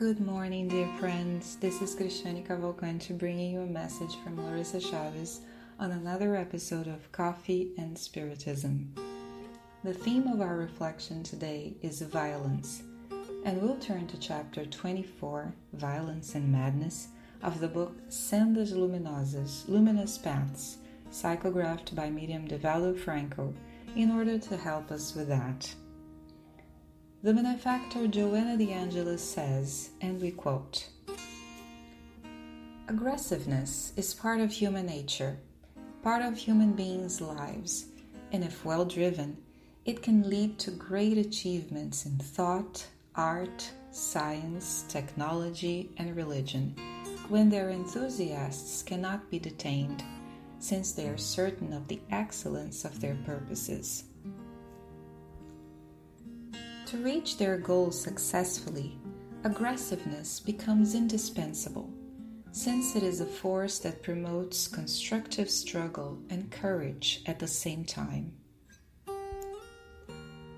Good morning, dear friends. This is Cristiane Cavalcante bringing you a message from Larissa Chavez on another episode of Coffee and Spiritism. The theme of our reflection today is violence, and we'll turn to chapter 24, Violence and Madness, of the book Sendas Luminosas Luminous Paths, psychographed by Miriam Divaldo Franco, in order to help us with that. The benefactor Joanna de Angelis says, and we quote Aggressiveness is part of human nature, part of human beings' lives, and if well driven, it can lead to great achievements in thought, art, science, technology, and religion when their enthusiasts cannot be detained, since they are certain of the excellence of their purposes. To reach their goals successfully, aggressiveness becomes indispensable, since it is a force that promotes constructive struggle and courage at the same time.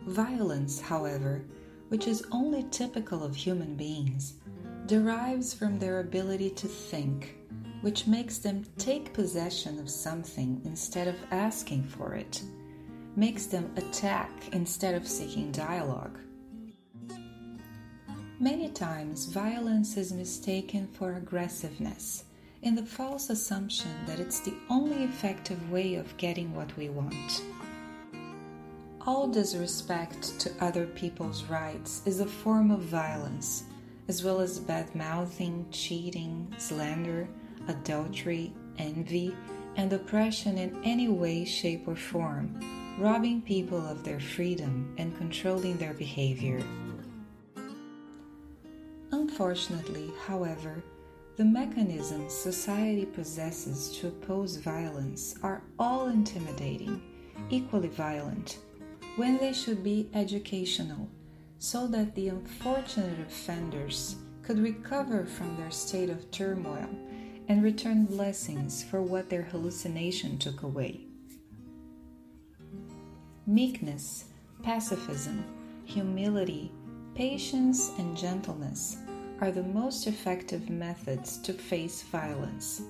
Violence, however, which is only typical of human beings, derives from their ability to think, which makes them take possession of something instead of asking for it makes them attack instead of seeking dialogue. Many times, violence is mistaken for aggressiveness in the false assumption that it's the only effective way of getting what we want. All disrespect to other people's rights is a form of violence, as well as bad mouthing, cheating, slander, adultery, envy, and oppression in any way, shape, or form robbing people of their freedom and controlling their behavior. Unfortunately, however, the mechanisms society possesses to oppose violence are all intimidating, equally violent, when they should be educational, so that the unfortunate offenders could recover from their state of turmoil and return blessings for what their hallucination took away. Meekness, pacifism, humility, patience, and gentleness are the most effective methods to face violence.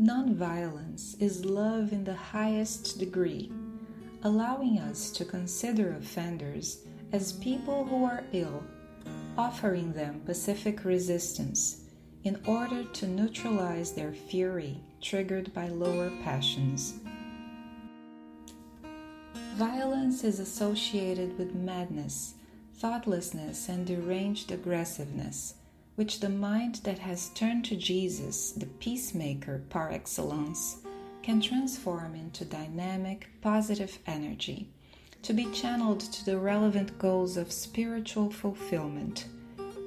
Nonviolence is love in the highest degree, allowing us to consider offenders as people who are ill, offering them pacific resistance in order to neutralize their fury triggered by lower passions. Violence is associated with madness, thoughtlessness, and deranged aggressiveness, which the mind that has turned to Jesus, the peacemaker par excellence, can transform into dynamic, positive energy to be channeled to the relevant goals of spiritual fulfillment,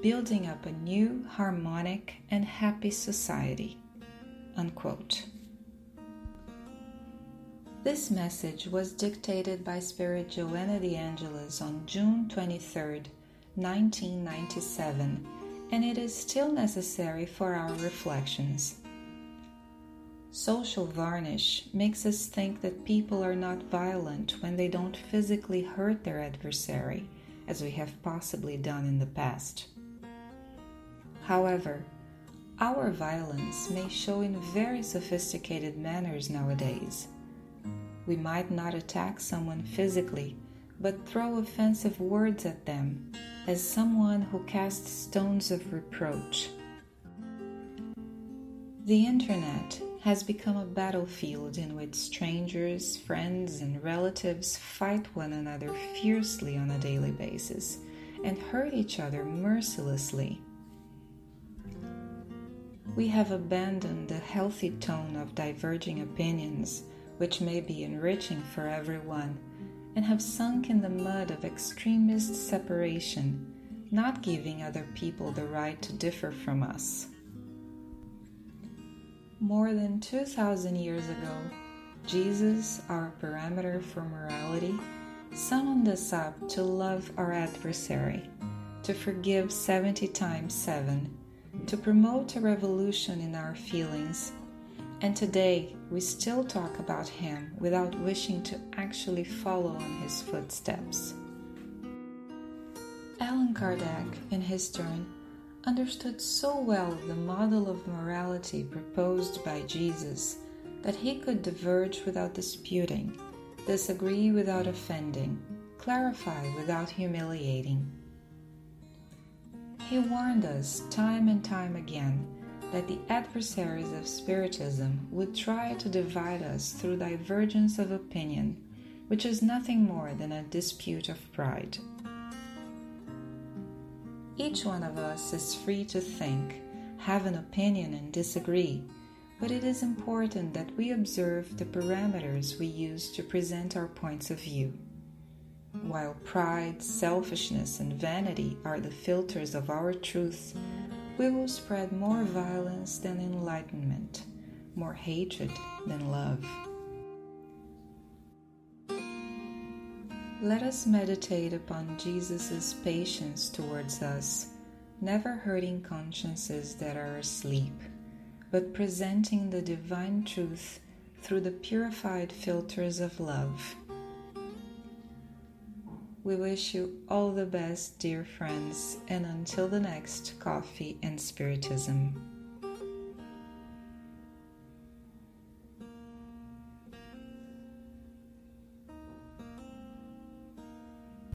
building up a new, harmonic, and happy society. Unquote. This message was dictated by Spirit Joanna de Angelis on June 23, 1997, and it is still necessary for our reflections. Social varnish makes us think that people are not violent when they don't physically hurt their adversary, as we have possibly done in the past. However, our violence may show in very sophisticated manners nowadays we might not attack someone physically, but throw offensive words at them, as someone who casts stones of reproach. The internet has become a battlefield in which strangers, friends, and relatives fight one another fiercely on a daily basis and hurt each other mercilessly. We have abandoned the healthy tone of diverging opinions which may be enriching for everyone, and have sunk in the mud of extremist separation, not giving other people the right to differ from us. More than 2,000 years ago, Jesus, our parameter for morality, summoned us up to love our adversary, to forgive 70 times 7, to promote a revolution in our feelings and today we still talk about him without wishing to actually follow in his footsteps. Allan Kardec, in his turn, understood so well the model of morality proposed by Jesus that he could diverge without disputing, disagree without offending, clarify without humiliating. He warned us time and time again that the adversaries of Spiritism would try to divide us through divergence of opinion, which is nothing more than a dispute of pride. Each one of us is free to think, have an opinion, and disagree, but it is important that we observe the parameters we use to present our points of view. While pride, selfishness, and vanity are the filters of our truth, we will spread more violence than enlightenment, more hatred than love. Let us meditate upon Jesus' patience towards us, never hurting consciences that are asleep, but presenting the divine truth through the purified filters of love. We wish you all the best, dear friends, and until the next Coffee and Spiritism.